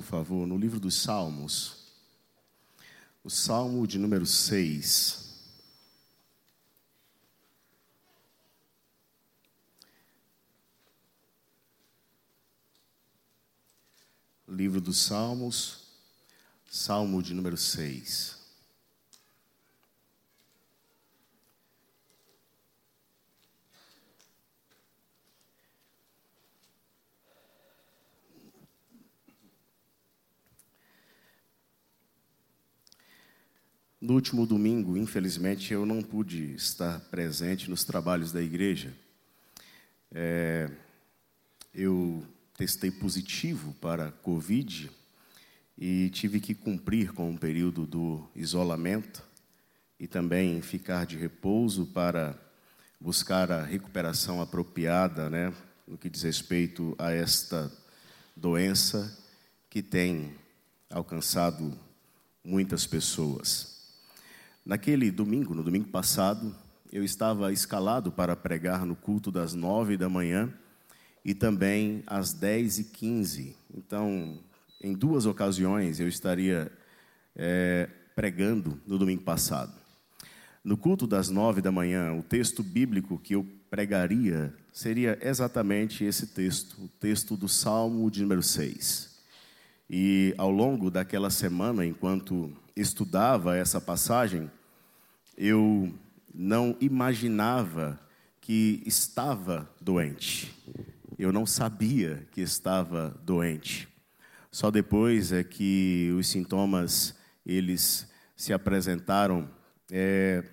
por favor, no livro dos Salmos, o Salmo de número 6. Livro dos Salmos, Salmo de número 6. No último domingo, infelizmente, eu não pude estar presente nos trabalhos da igreja. É, eu testei positivo para Covid e tive que cumprir com o período do isolamento e também ficar de repouso para buscar a recuperação apropriada, né, no que diz respeito a esta doença que tem alcançado muitas pessoas. Naquele domingo, no domingo passado, eu estava escalado para pregar no culto das nove da manhã e também às dez e quinze. Então, em duas ocasiões eu estaria é, pregando no domingo passado. No culto das nove da manhã, o texto bíblico que eu pregaria seria exatamente esse texto, o texto do Salmo de número 6. E ao longo daquela semana, enquanto estudava essa passagem, eu não imaginava que estava doente. Eu não sabia que estava doente. Só depois é que os sintomas eles se apresentaram é,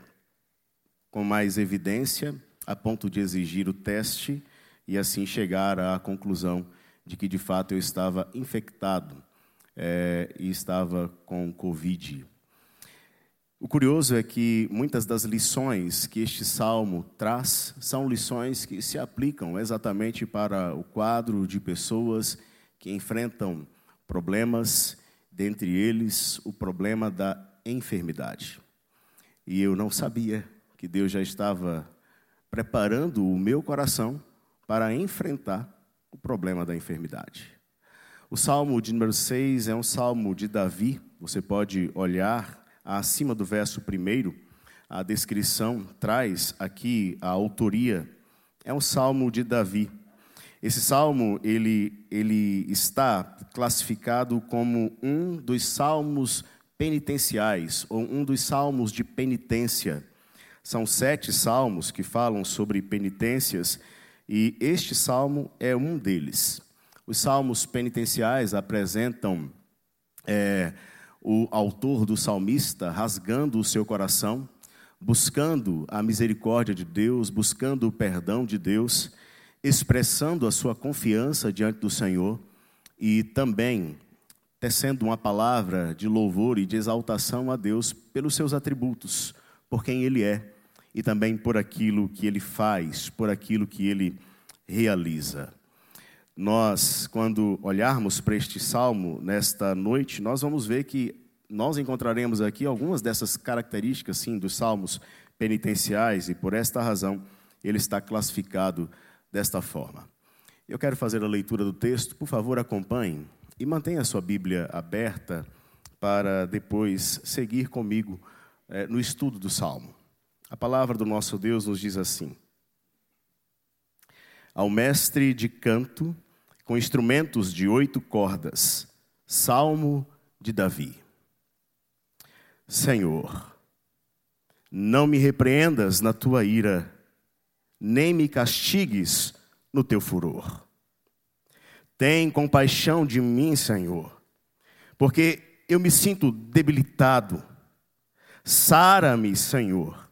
com mais evidência, a ponto de exigir o teste e assim chegar à conclusão de que de fato eu estava infectado é, e estava com Covid. O curioso é que muitas das lições que este salmo traz são lições que se aplicam exatamente para o quadro de pessoas que enfrentam problemas, dentre eles o problema da enfermidade. E eu não sabia que Deus já estava preparando o meu coração para enfrentar o problema da enfermidade. O salmo de número 6 é um salmo de Davi. Você pode olhar acima do verso 1, a descrição traz aqui a autoria. É um salmo de Davi. Esse salmo ele, ele está classificado como um dos salmos penitenciais, ou um dos salmos de penitência. São sete salmos que falam sobre penitências, e este salmo é um deles. Os salmos penitenciais apresentam é, o autor do salmista rasgando o seu coração, buscando a misericórdia de Deus, buscando o perdão de Deus, expressando a sua confiança diante do Senhor e também tecendo uma palavra de louvor e de exaltação a Deus pelos seus atributos, por quem Ele é e também por aquilo que Ele faz, por aquilo que Ele realiza nós, quando olharmos para este salmo nesta noite, nós vamos ver que nós encontraremos aqui algumas dessas características, sim, dos salmos penitenciais, e por esta razão ele está classificado desta forma. Eu quero fazer a leitura do texto, por favor, acompanhe e mantenha a sua Bíblia aberta para depois seguir comigo é, no estudo do salmo. A palavra do nosso Deus nos diz assim: Ao mestre de canto, com instrumentos de oito cordas. Salmo de Davi. Senhor, não me repreendas na tua ira, nem me castigues no teu furor. Tem compaixão de mim, Senhor, porque eu me sinto debilitado. Sara-me, Senhor,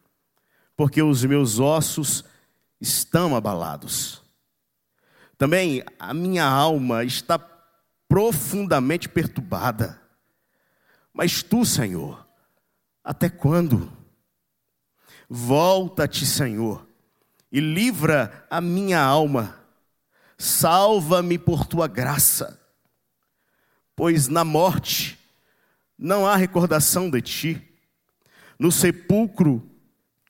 porque os meus ossos estão abalados. Também a minha alma está profundamente perturbada. Mas tu, Senhor, até quando? Volta-te, Senhor, e livra a minha alma. Salva-me por tua graça, pois na morte não há recordação de ti. No sepulcro,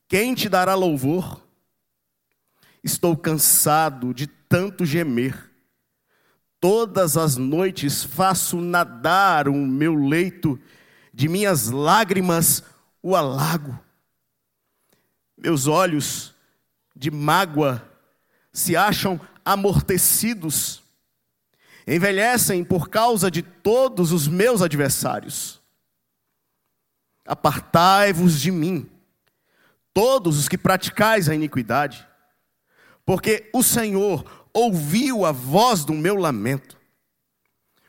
quem te dará louvor? Estou cansado de tanto gemer. Todas as noites faço nadar o meu leito, de minhas lágrimas o alago. Meus olhos de mágoa se acham amortecidos, envelhecem por causa de todos os meus adversários. Apartai-vos de mim, todos os que praticais a iniquidade, porque o Senhor ouviu a voz do meu lamento,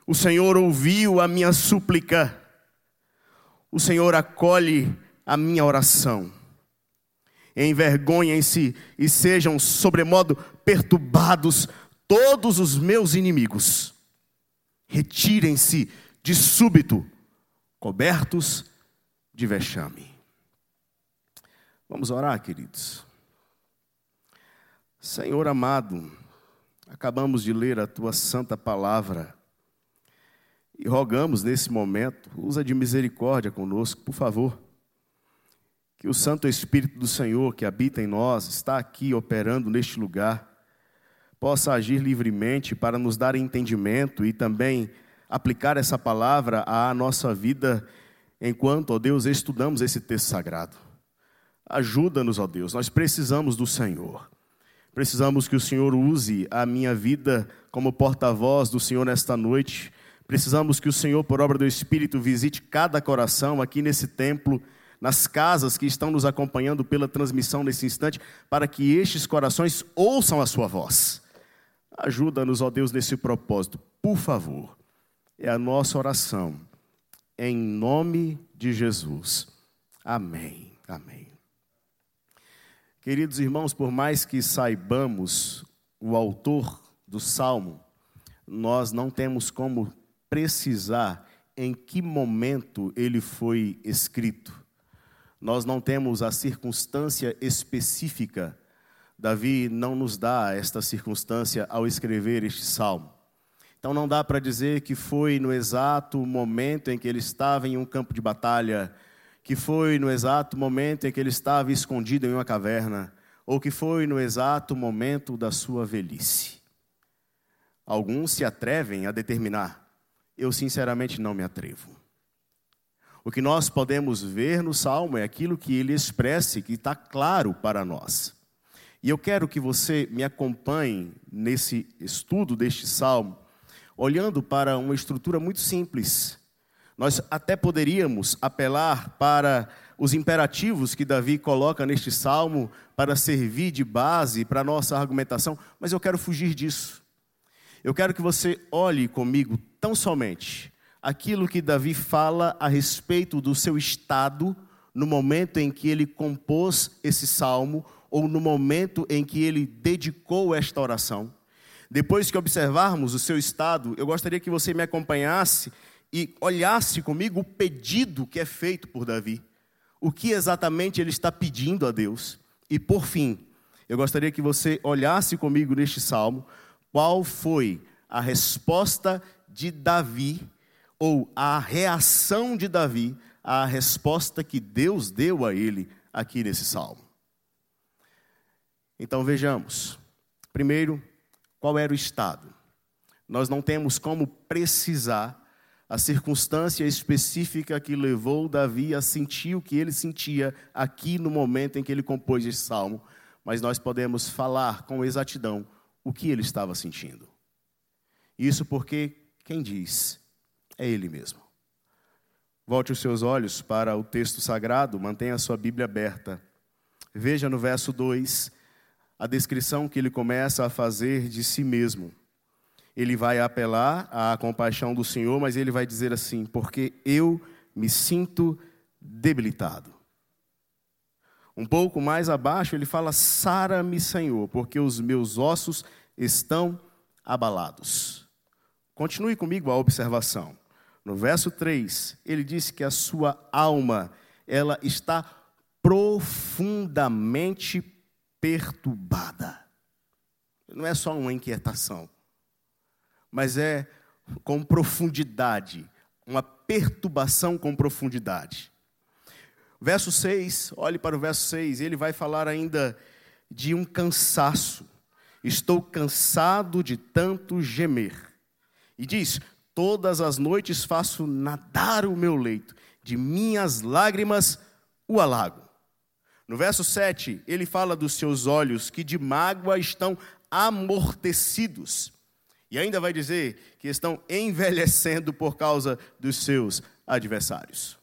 o Senhor ouviu a minha súplica, o Senhor acolhe a minha oração. Envergonhem-se e sejam sobremodo perturbados todos os meus inimigos. Retirem-se de súbito, cobertos de vexame. Vamos orar, queridos. Senhor amado, Acabamos de ler a tua santa palavra e rogamos nesse momento, usa de misericórdia conosco, por favor. Que o Santo Espírito do Senhor que habita em nós, está aqui operando neste lugar, possa agir livremente para nos dar entendimento e também aplicar essa palavra à nossa vida enquanto, ó Deus, estudamos esse texto sagrado. Ajuda-nos, ó Deus, nós precisamos do Senhor. Precisamos que o Senhor use a minha vida como porta-voz do Senhor nesta noite. Precisamos que o Senhor, por obra do Espírito, visite cada coração aqui nesse templo, nas casas que estão nos acompanhando pela transmissão nesse instante, para que estes corações ouçam a Sua voz. Ajuda-nos, ó Deus, nesse propósito, por favor. É a nossa oração, em nome de Jesus. Amém. Amém. Queridos irmãos, por mais que saibamos o autor do salmo, nós não temos como precisar em que momento ele foi escrito. Nós não temos a circunstância específica. Davi não nos dá esta circunstância ao escrever este salmo. Então não dá para dizer que foi no exato momento em que ele estava em um campo de batalha que foi no exato momento em que ele estava escondido em uma caverna, ou que foi no exato momento da sua velhice. Alguns se atrevem a determinar, eu sinceramente não me atrevo. O que nós podemos ver no Salmo é aquilo que ele expressa, que está claro para nós. E eu quero que você me acompanhe nesse estudo deste Salmo, olhando para uma estrutura muito simples nós até poderíamos apelar para os imperativos que Davi coloca neste salmo para servir de base para a nossa argumentação, mas eu quero fugir disso. Eu quero que você olhe comigo tão somente aquilo que Davi fala a respeito do seu estado no momento em que ele compôs esse salmo ou no momento em que ele dedicou esta oração. Depois que observarmos o seu estado, eu gostaria que você me acompanhasse e olhasse comigo o pedido que é feito por Davi. O que exatamente ele está pedindo a Deus. E por fim, eu gostaria que você olhasse comigo neste salmo qual foi a resposta de Davi, ou a reação de Davi à resposta que Deus deu a ele aqui nesse salmo. Então vejamos. Primeiro, qual era o estado? Nós não temos como precisar a circunstância específica que levou Davi a sentir o que ele sentia aqui no momento em que ele compôs esse salmo, mas nós podemos falar com exatidão o que ele estava sentindo. Isso porque quem diz é ele mesmo. Volte os seus olhos para o texto sagrado, mantenha a sua Bíblia aberta. Veja no verso 2 a descrição que ele começa a fazer de si mesmo ele vai apelar à compaixão do Senhor, mas ele vai dizer assim: porque eu me sinto debilitado. Um pouco mais abaixo, ele fala: Sara-me, Senhor, porque os meus ossos estão abalados. Continue comigo a observação. No verso 3, ele diz que a sua alma, ela está profundamente perturbada. Não é só uma inquietação mas é com profundidade, uma perturbação com profundidade. Verso 6, olhe para o verso 6, ele vai falar ainda de um cansaço. Estou cansado de tanto gemer. E diz: Todas as noites faço nadar o meu leito, de minhas lágrimas o alago. No verso 7, ele fala dos seus olhos que de mágoa estão amortecidos. E ainda vai dizer que estão envelhecendo por causa dos seus adversários.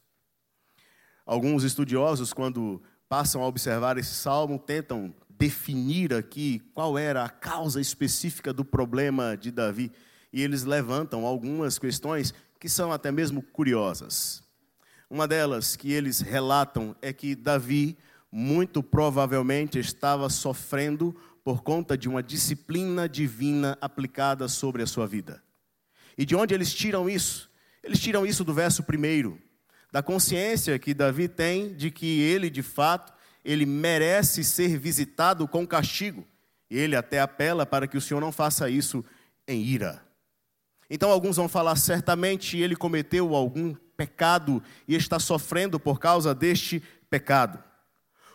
Alguns estudiosos, quando passam a observar esse salmo, tentam definir aqui qual era a causa específica do problema de Davi. E eles levantam algumas questões que são até mesmo curiosas. Uma delas que eles relatam é que Davi, muito provavelmente, estava sofrendo por conta de uma disciplina divina aplicada sobre a sua vida. E de onde eles tiram isso? Eles tiram isso do verso primeiro, da consciência que Davi tem de que ele, de fato, ele merece ser visitado com castigo. E ele até apela para que o Senhor não faça isso em ira. Então alguns vão falar certamente ele cometeu algum pecado e está sofrendo por causa deste pecado.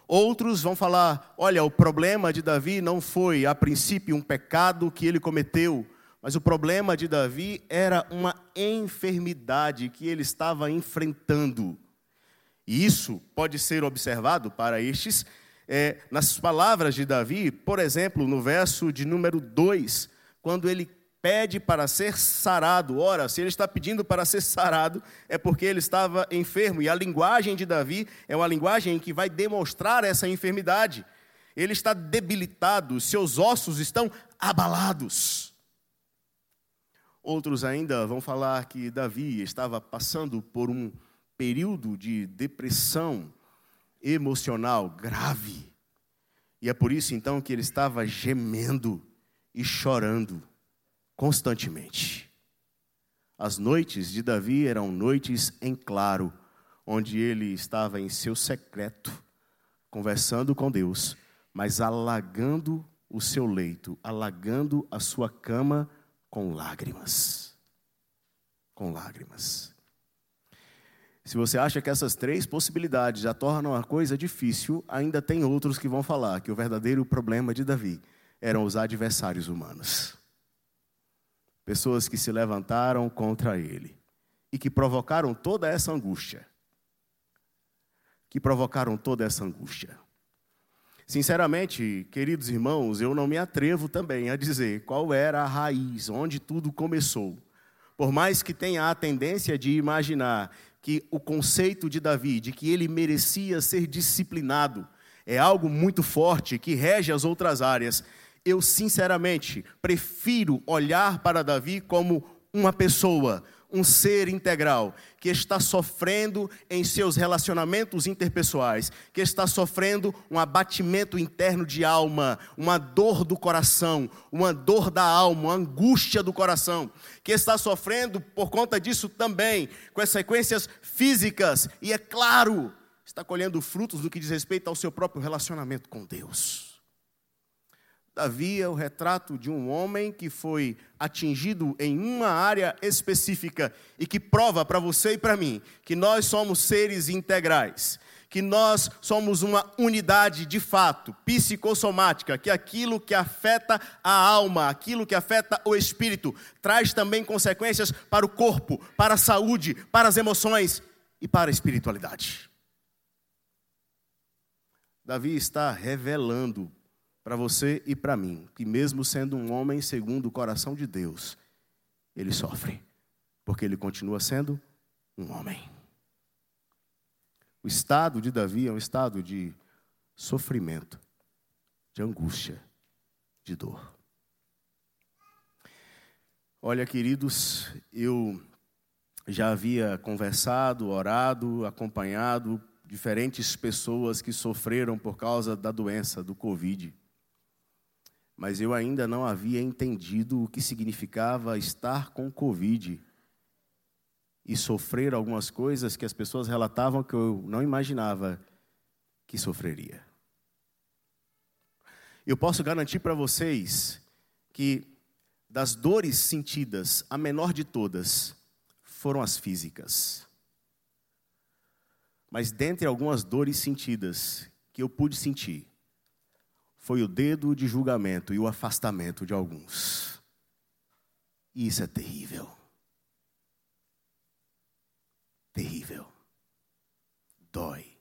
Outros vão falar: olha, o problema de Davi não foi, a princípio, um pecado que ele cometeu, mas o problema de Davi era uma enfermidade que ele estava enfrentando. E isso pode ser observado para estes é, nas palavras de Davi, por exemplo, no verso de número 2, quando ele pede para ser sarado. Ora, se ele está pedindo para ser sarado, é porque ele estava enfermo. E a linguagem de Davi é uma linguagem que vai demonstrar essa enfermidade. Ele está debilitado, seus ossos estão abalados. Outros ainda vão falar que Davi estava passando por um período de depressão emocional grave. E é por isso então que ele estava gemendo e chorando constantemente. As noites de Davi eram noites em claro, onde ele estava em seu secreto, conversando com Deus, mas alagando o seu leito, alagando a sua cama com lágrimas. Com lágrimas. Se você acha que essas três possibilidades já tornam a coisa difícil, ainda tem outros que vão falar que o verdadeiro problema de Davi eram os adversários humanos pessoas que se levantaram contra ele e que provocaram toda essa angústia. Que provocaram toda essa angústia. Sinceramente, queridos irmãos, eu não me atrevo também a dizer qual era a raiz, onde tudo começou. Por mais que tenha a tendência de imaginar que o conceito de Davi, de que ele merecia ser disciplinado, é algo muito forte que rege as outras áreas, eu sinceramente prefiro olhar para Davi como uma pessoa, um ser integral, que está sofrendo em seus relacionamentos interpessoais, que está sofrendo um abatimento interno de alma, uma dor do coração, uma dor da alma, uma angústia do coração, que está sofrendo por conta disso também, com as sequências físicas, e é claro, está colhendo frutos do que diz respeito ao seu próprio relacionamento com Deus. Davi é o retrato de um homem que foi atingido em uma área específica e que prova para você e para mim que nós somos seres integrais, que nós somos uma unidade de fato, psicossomática, que aquilo que afeta a alma, aquilo que afeta o espírito, traz também consequências para o corpo, para a saúde, para as emoções e para a espiritualidade. Davi está revelando para você e para mim, que mesmo sendo um homem segundo o coração de Deus, ele sofre, porque ele continua sendo um homem. O estado de Davi é um estado de sofrimento, de angústia, de dor. Olha, queridos, eu já havia conversado, orado, acompanhado diferentes pessoas que sofreram por causa da doença do Covid mas eu ainda não havia entendido o que significava estar com Covid e sofrer algumas coisas que as pessoas relatavam que eu não imaginava que sofreria. Eu posso garantir para vocês que das dores sentidas, a menor de todas foram as físicas. Mas dentre algumas dores sentidas que eu pude sentir, foi o dedo de julgamento e o afastamento de alguns. E isso é terrível. Terrível. Dói.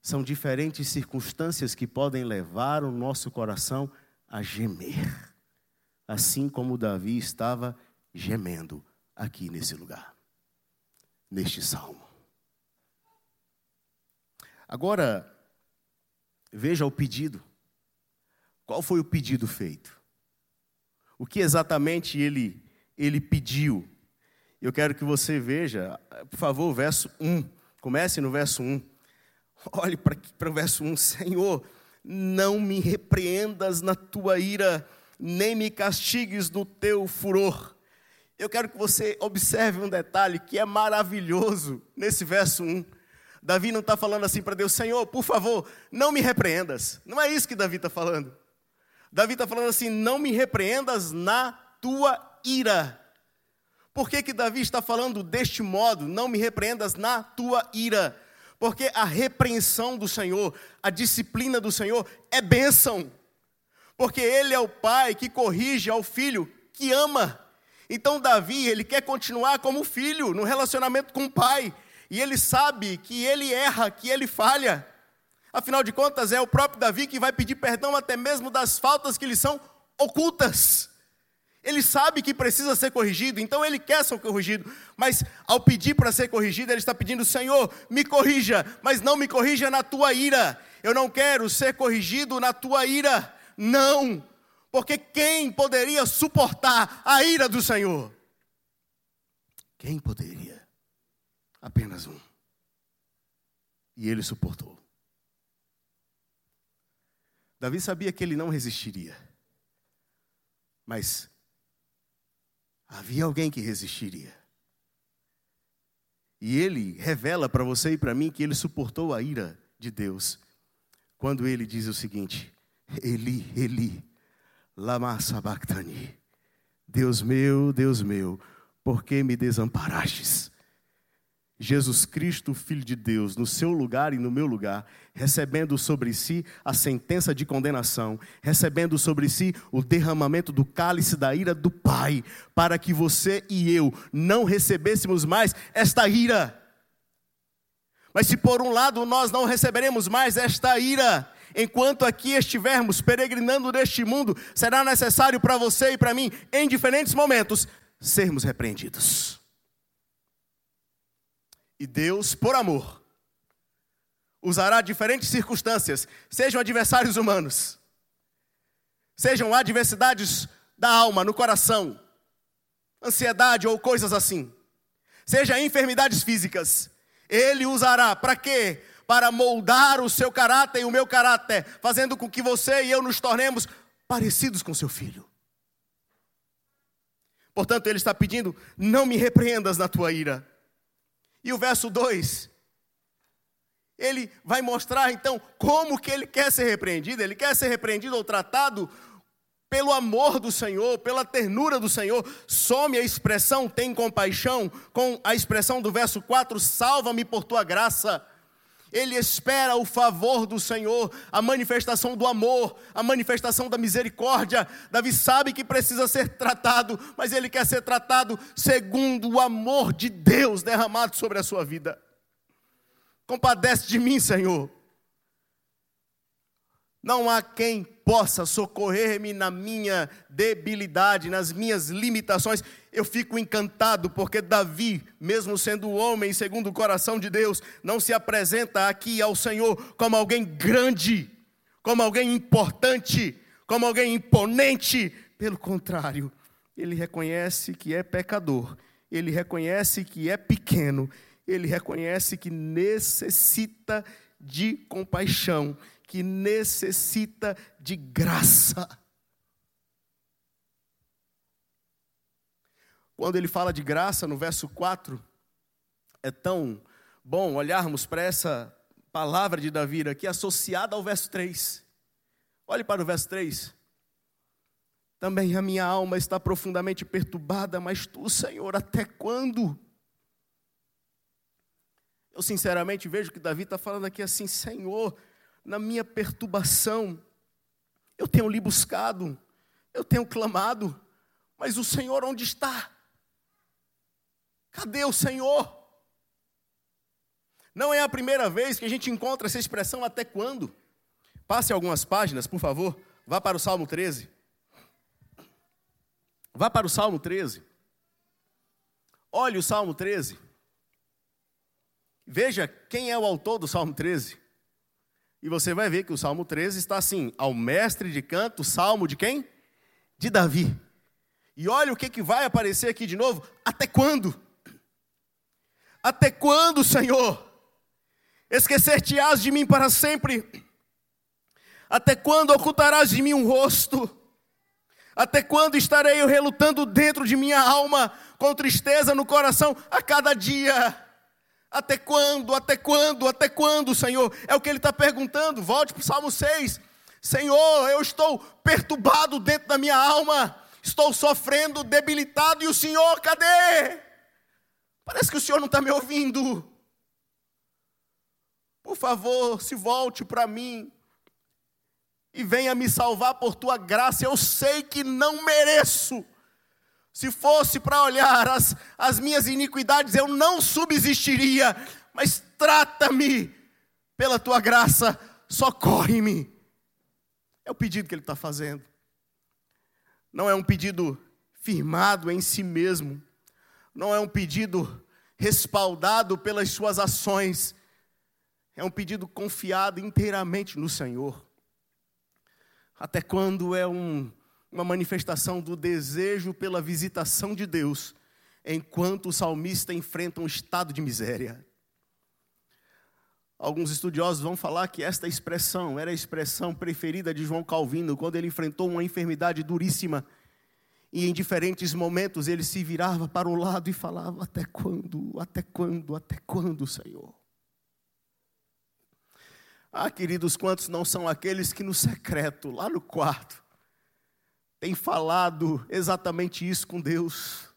São diferentes circunstâncias que podem levar o nosso coração a gemer, assim como Davi estava gemendo aqui nesse lugar, neste salmo. Agora, veja o pedido. Qual foi o pedido feito? O que exatamente ele, ele pediu? Eu quero que você veja, por favor, o verso 1. Comece no verso 1. Olhe para o verso 1. Senhor, não me repreendas na tua ira, nem me castigues no teu furor. Eu quero que você observe um detalhe que é maravilhoso nesse verso 1. Davi não está falando assim para Deus, Senhor, por favor, não me repreendas. Não é isso que Davi está falando. Davi está falando assim, não me repreendas na tua ira. Por que, que Davi está falando deste modo, não me repreendas na tua ira? Porque a repreensão do Senhor, a disciplina do Senhor é bênção. Porque Ele é o pai que corrige ao filho que ama. Então Davi, ele quer continuar como filho, no relacionamento com o pai e ele sabe que ele erra, que ele falha. Afinal de contas, é o próprio Davi que vai pedir perdão até mesmo das faltas que lhe são ocultas. Ele sabe que precisa ser corrigido, então ele quer ser corrigido, mas ao pedir para ser corrigido, ele está pedindo: Senhor, me corrija, mas não me corrija na tua ira. Eu não quero ser corrigido na tua ira, não, porque quem poderia suportar a ira do Senhor? Quem poderia? Apenas um. E ele suportou. Davi sabia que ele não resistiria. Mas havia alguém que resistiria. E ele revela para você e para mim que ele suportou a ira de Deus. Quando ele diz o seguinte: Eli, Eli, lama sabachthani. Deus meu, Deus meu, por que me desamparastes? Jesus Cristo, Filho de Deus, no seu lugar e no meu lugar, recebendo sobre si a sentença de condenação, recebendo sobre si o derramamento do cálice da ira do Pai, para que você e eu não recebêssemos mais esta ira. Mas se por um lado nós não receberemos mais esta ira, enquanto aqui estivermos peregrinando neste mundo, será necessário para você e para mim, em diferentes momentos, sermos repreendidos. E Deus, por amor, usará diferentes circunstâncias, sejam adversários humanos, sejam adversidades da alma, no coração, ansiedade ou coisas assim, seja enfermidades físicas, Ele usará para quê? Para moldar o seu caráter e o meu caráter, fazendo com que você e eu nos tornemos parecidos com seu filho. Portanto, ele está pedindo: não me repreendas na tua ira. E o verso 2, ele vai mostrar então como que ele quer ser repreendido. Ele quer ser repreendido ou tratado pelo amor do Senhor, pela ternura do Senhor. Some a expressão tem compaixão com a expressão do verso 4, salva-me por tua graça. Ele espera o favor do Senhor, a manifestação do amor, a manifestação da misericórdia. Davi sabe que precisa ser tratado, mas ele quer ser tratado segundo o amor de Deus derramado sobre a sua vida. Compadece de mim, Senhor. Não há quem possa socorrer-me na minha debilidade, nas minhas limitações. Eu fico encantado porque Davi, mesmo sendo homem segundo o coração de Deus, não se apresenta aqui ao Senhor como alguém grande, como alguém importante, como alguém imponente. Pelo contrário, ele reconhece que é pecador, ele reconhece que é pequeno, ele reconhece que necessita de compaixão que necessita de graça. Quando ele fala de graça no verso 4, é tão bom olharmos para essa palavra de Davi aqui associada ao verso 3. Olhe para o verso 3. Também a minha alma está profundamente perturbada, mas tu, Senhor, até quando? Eu sinceramente vejo que Davi está falando aqui assim, Senhor, na minha perturbação, eu tenho lhe buscado, eu tenho clamado, mas o Senhor onde está? Cadê o Senhor? Não é a primeira vez que a gente encontra essa expressão até quando. Passe algumas páginas, por favor. Vá para o Salmo 13. Vá para o Salmo 13. Olhe o Salmo 13. Veja quem é o autor do Salmo 13. E você vai ver que o Salmo 13 está assim: ao mestre de canto, salmo de quem? De Davi. E olha o que, que vai aparecer aqui de novo: até quando? Até quando, Senhor? Esquecer-te-ás de mim para sempre? Até quando ocultarás de mim um rosto? Até quando estarei eu relutando dentro de minha alma, com tristeza no coração a cada dia? Até quando, até quando, até quando, Senhor? É o que ele está perguntando. Volte para o Salmo 6. Senhor, eu estou perturbado dentro da minha alma, estou sofrendo, debilitado, e o Senhor, cadê? Parece que o Senhor não está me ouvindo. Por favor, se volte para mim e venha me salvar por tua graça. Eu sei que não mereço. Se fosse para olhar as, as minhas iniquidades, eu não subsistiria. Mas trata-me pela tua graça, socorre-me. É o pedido que ele está fazendo. Não é um pedido firmado em si mesmo. Não é um pedido respaldado pelas suas ações é um pedido confiado inteiramente no Senhor. Até quando é um, uma manifestação do desejo pela visitação de Deus, enquanto o salmista enfrenta um estado de miséria. Alguns estudiosos vão falar que esta expressão era a expressão preferida de João Calvino, quando ele enfrentou uma enfermidade duríssima. E em diferentes momentos ele se virava para o lado e falava: Até quando, até quando, até quando, Senhor? Ah, queridos, quantos não são aqueles que no secreto, lá no quarto, têm falado exatamente isso com Deus,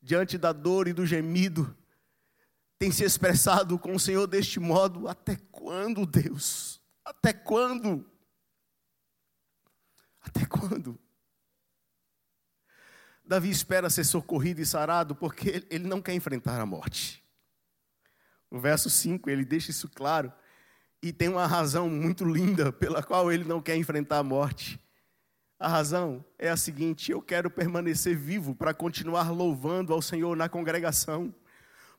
diante da dor e do gemido, tem se expressado com o Senhor deste modo: até quando, Deus? Até quando? Até quando? Davi espera ser socorrido e sarado porque ele não quer enfrentar a morte. No verso 5 ele deixa isso claro. E tem uma razão muito linda pela qual ele não quer enfrentar a morte. A razão é a seguinte: eu quero permanecer vivo para continuar louvando ao Senhor na congregação,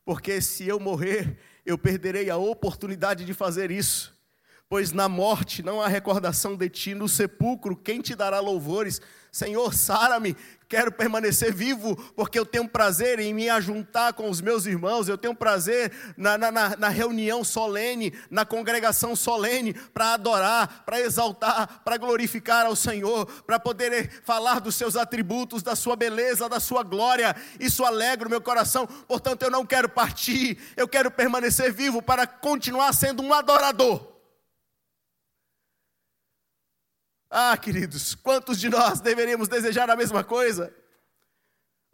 porque se eu morrer, eu perderei a oportunidade de fazer isso. Pois na morte não há recordação de ti, no sepulcro, quem te dará louvores? Senhor, sara-me, quero permanecer vivo, porque eu tenho prazer em me ajuntar com os meus irmãos, eu tenho prazer na, na, na reunião solene, na congregação solene, para adorar, para exaltar, para glorificar ao Senhor, para poder falar dos seus atributos, da sua beleza, da sua glória. Isso alegra o meu coração, portanto, eu não quero partir, eu quero permanecer vivo para continuar sendo um adorador. Ah, queridos, quantos de nós deveríamos desejar a mesma coisa?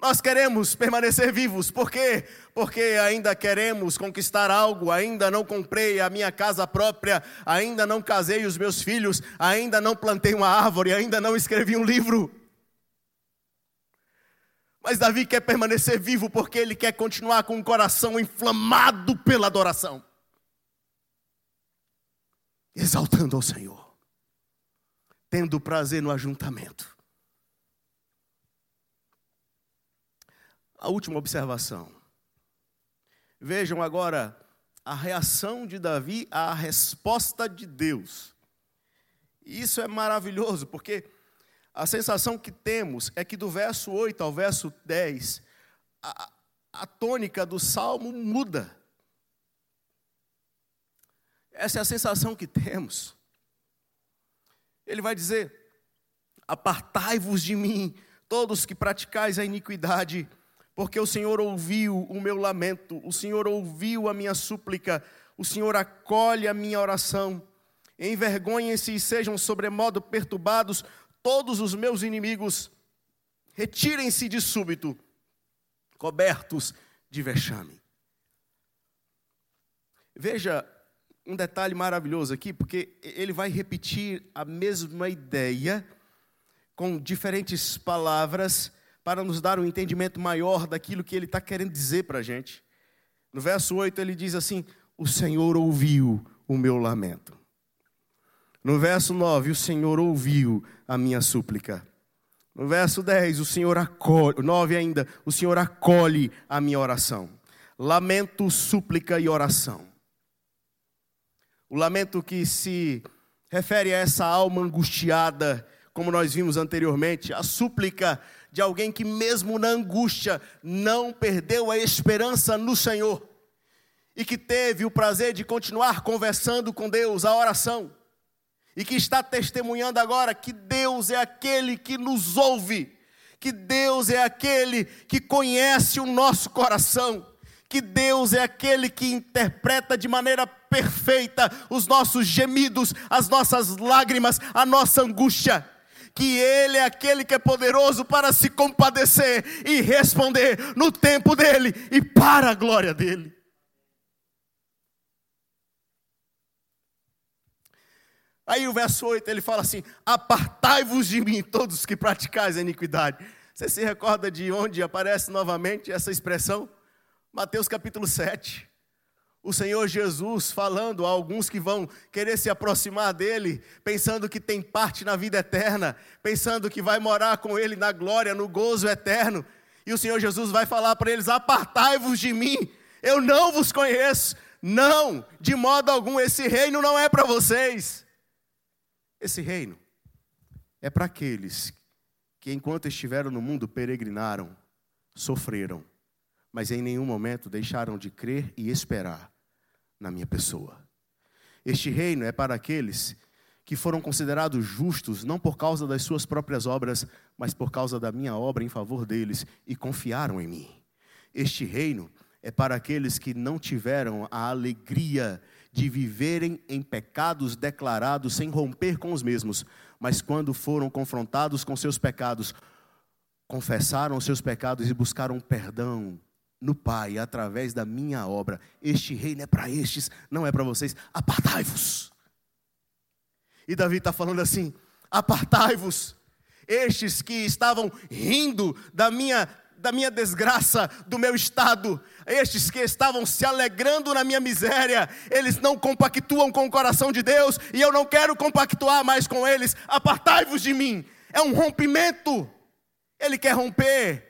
Nós queremos permanecer vivos, por quê? Porque ainda queremos conquistar algo, ainda não comprei a minha casa própria, ainda não casei os meus filhos, ainda não plantei uma árvore, ainda não escrevi um livro. Mas Davi quer permanecer vivo porque ele quer continuar com o coração inflamado pela adoração, exaltando ao Senhor tendo prazer no ajuntamento. A última observação. Vejam agora a reação de Davi à resposta de Deus. Isso é maravilhoso, porque a sensação que temos é que do verso 8 ao verso 10, a, a tônica do salmo muda. Essa é a sensação que temos. Ele vai dizer: Apartai-vos de mim, todos que praticais a iniquidade, porque o Senhor ouviu o meu lamento, o Senhor ouviu a minha súplica, o Senhor acolhe a minha oração. Envergonhem-se e sejam sobremodo perturbados todos os meus inimigos. Retirem-se de súbito, cobertos de vexame. Veja um detalhe maravilhoso aqui, porque ele vai repetir a mesma ideia com diferentes palavras para nos dar um entendimento maior daquilo que ele está querendo dizer para a gente. No verso 8 ele diz assim: O Senhor ouviu o meu lamento. No verso 9, o Senhor ouviu a minha súplica. No verso 10, o Senhor acolhe, 9 ainda, o Senhor acolhe a minha oração. Lamento, súplica e oração. O lamento que se refere a essa alma angustiada, como nós vimos anteriormente, a súplica de alguém que, mesmo na angústia, não perdeu a esperança no Senhor e que teve o prazer de continuar conversando com Deus, a oração, e que está testemunhando agora que Deus é aquele que nos ouve, que Deus é aquele que conhece o nosso coração, que Deus é aquele que interpreta de maneira perfeita os nossos gemidos, as nossas lágrimas, a nossa angústia que Ele é aquele que é poderoso para se compadecer e responder no tempo dele e para a glória dele. Aí o verso 8 ele fala assim: Apartai-vos de mim, todos que praticais a iniquidade. Você se recorda de onde aparece novamente essa expressão? Mateus capítulo 7 o Senhor Jesus falando a alguns que vão querer se aproximar dele, pensando que tem parte na vida eterna, pensando que vai morar com ele na glória, no gozo eterno. E o Senhor Jesus vai falar para eles: Apartai-vos de mim, eu não vos conheço. Não, de modo algum, esse reino não é para vocês. Esse reino é para aqueles que, enquanto estiveram no mundo, peregrinaram, sofreram, mas em nenhum momento deixaram de crer e esperar na minha pessoa. Este reino é para aqueles que foram considerados justos não por causa das suas próprias obras, mas por causa da minha obra em favor deles e confiaram em mim. Este reino é para aqueles que não tiveram a alegria de viverem em pecados declarados sem romper com os mesmos, mas quando foram confrontados com seus pecados, confessaram os seus pecados e buscaram perdão no Pai através da minha obra. Este reino é para estes, não é para vocês. Apartai-vos. E Davi está falando assim: apartai-vos. Estes que estavam rindo da minha da minha desgraça, do meu estado, estes que estavam se alegrando na minha miséria, eles não compactuam com o coração de Deus e eu não quero compactuar mais com eles. Apartai-vos de mim. É um rompimento. Ele quer romper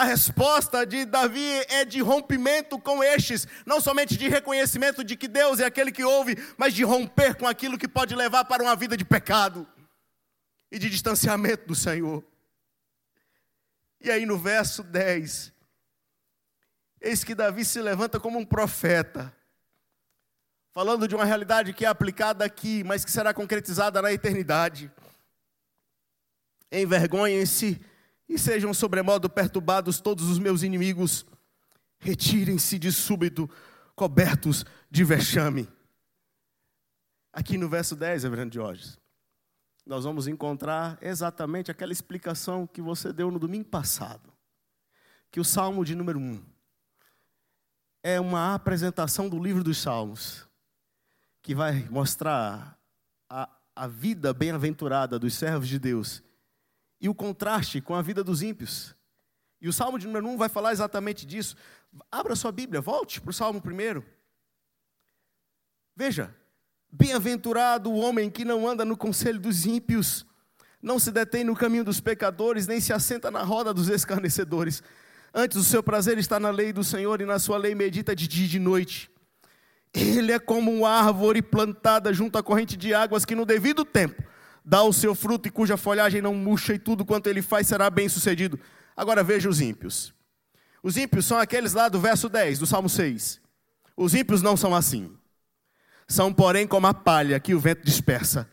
a resposta de Davi é de rompimento com estes, não somente de reconhecimento de que Deus é aquele que ouve, mas de romper com aquilo que pode levar para uma vida de pecado e de distanciamento do Senhor. E aí no verso 10, eis que Davi se levanta como um profeta, falando de uma realidade que é aplicada aqui, mas que será concretizada na eternidade. Envergonhem-se e sejam sobremodo perturbados todos os meus inimigos. Retirem-se de súbito, cobertos de vexame. Aqui no verso 10, Reverendo Jorge, nós vamos encontrar exatamente aquela explicação que você deu no domingo passado. Que o Salmo de número 1 é uma apresentação do livro dos Salmos, que vai mostrar a, a vida bem-aventurada dos servos de Deus e o contraste com a vida dos ímpios. E o Salmo de número 1 vai falar exatamente disso. Abra sua Bíblia, volte para o Salmo primeiro. Veja, bem-aventurado o homem que não anda no conselho dos ímpios, não se detém no caminho dos pecadores, nem se assenta na roda dos escarnecedores. Antes o seu prazer está na lei do Senhor e na sua lei medita de dia e de noite. Ele é como uma árvore plantada junto à corrente de águas que no devido tempo dá o seu fruto e cuja folhagem não murcha, e tudo quanto ele faz será bem sucedido. Agora veja os ímpios. Os ímpios são aqueles lá do verso 10, do Salmo 6. Os ímpios não são assim. São, porém, como a palha que o vento dispersa.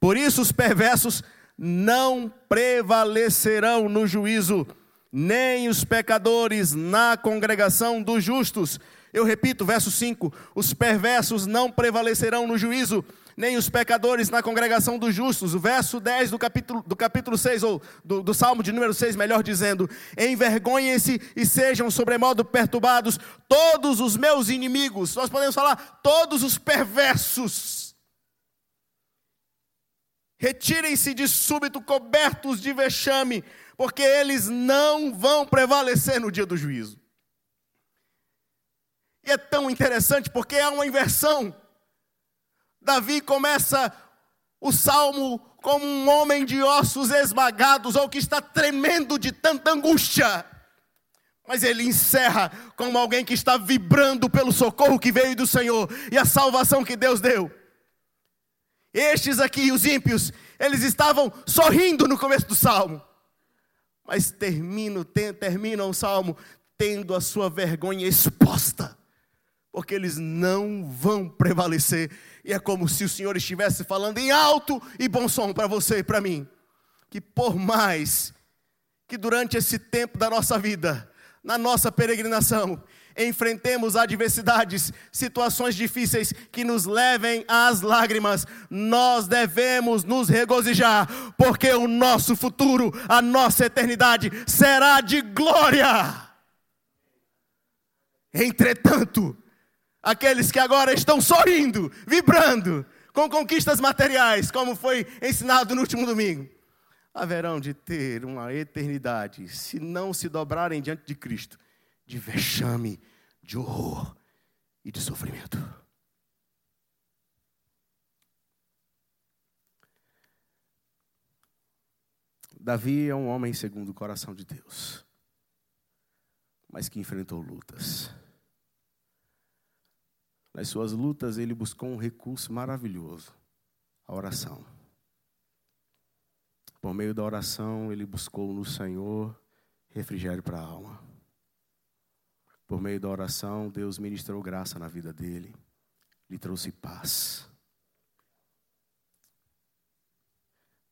Por isso os perversos não prevalecerão no juízo, nem os pecadores na congregação dos justos. Eu repito, verso 5: os perversos não prevalecerão no juízo, nem os pecadores na congregação dos justos. O verso 10 do capítulo, do capítulo 6, ou do, do Salmo de número 6, melhor dizendo: Envergonhem-se e sejam sobremodo perturbados todos os meus inimigos. Nós podemos falar todos os perversos. Retirem-se de súbito cobertos de vexame, porque eles não vão prevalecer no dia do juízo. E é tão interessante porque há uma inversão. Davi começa o salmo como um homem de ossos esmagados ou que está tremendo de tanta angústia. Mas ele encerra como alguém que está vibrando pelo socorro que veio do Senhor e a salvação que Deus deu. Estes aqui, os ímpios, eles estavam sorrindo no começo do salmo. Mas terminam, terminam o salmo tendo a sua vergonha exposta, porque eles não vão prevalecer. E é como se o Senhor estivesse falando em alto e bom som para você e para mim, que por mais que durante esse tempo da nossa vida, na nossa peregrinação, enfrentemos adversidades, situações difíceis que nos levem às lágrimas, nós devemos nos regozijar, porque o nosso futuro, a nossa eternidade será de glória. Entretanto, aqueles que agora estão sorrindo, vibrando, com conquistas materiais, como foi ensinado no último domingo, haverão de ter uma eternidade, se não se dobrarem diante de Cristo, de vexame, de horror e de sofrimento. Davi é um homem segundo o coração de Deus, mas que enfrentou lutas. Nas suas lutas, ele buscou um recurso maravilhoso: a oração. Por meio da oração, ele buscou no Senhor refrigério para a alma. Por meio da oração, Deus ministrou graça na vida dele, lhe trouxe paz.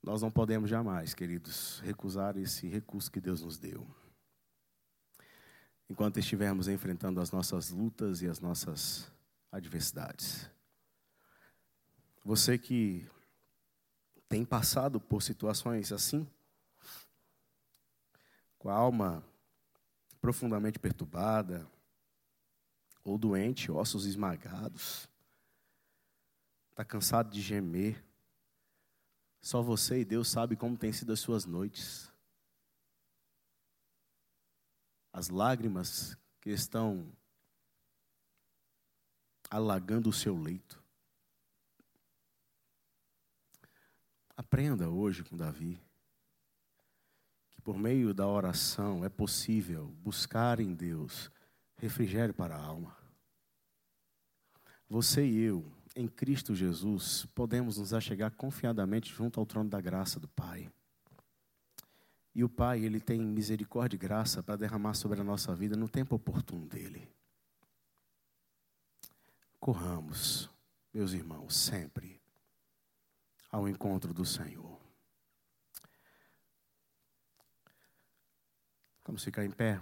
Nós não podemos jamais, queridos, recusar esse recurso que Deus nos deu. Enquanto estivermos enfrentando as nossas lutas e as nossas adversidades. Você que tem passado por situações assim, com a alma profundamente perturbada, ou doente, ossos esmagados, está cansado de gemer. Só você e Deus sabe como têm sido as suas noites. As lágrimas que estão alagando o seu leito. Aprenda hoje com Davi por meio da oração é possível buscar em Deus refrigério para a alma. Você e eu, em Cristo Jesus, podemos nos achegar confiadamente junto ao trono da graça do Pai. E o Pai, Ele tem misericórdia e graça para derramar sobre a nossa vida no tempo oportuno dEle. Corramos, meus irmãos, sempre ao encontro do Senhor. Vamos ficar em pé.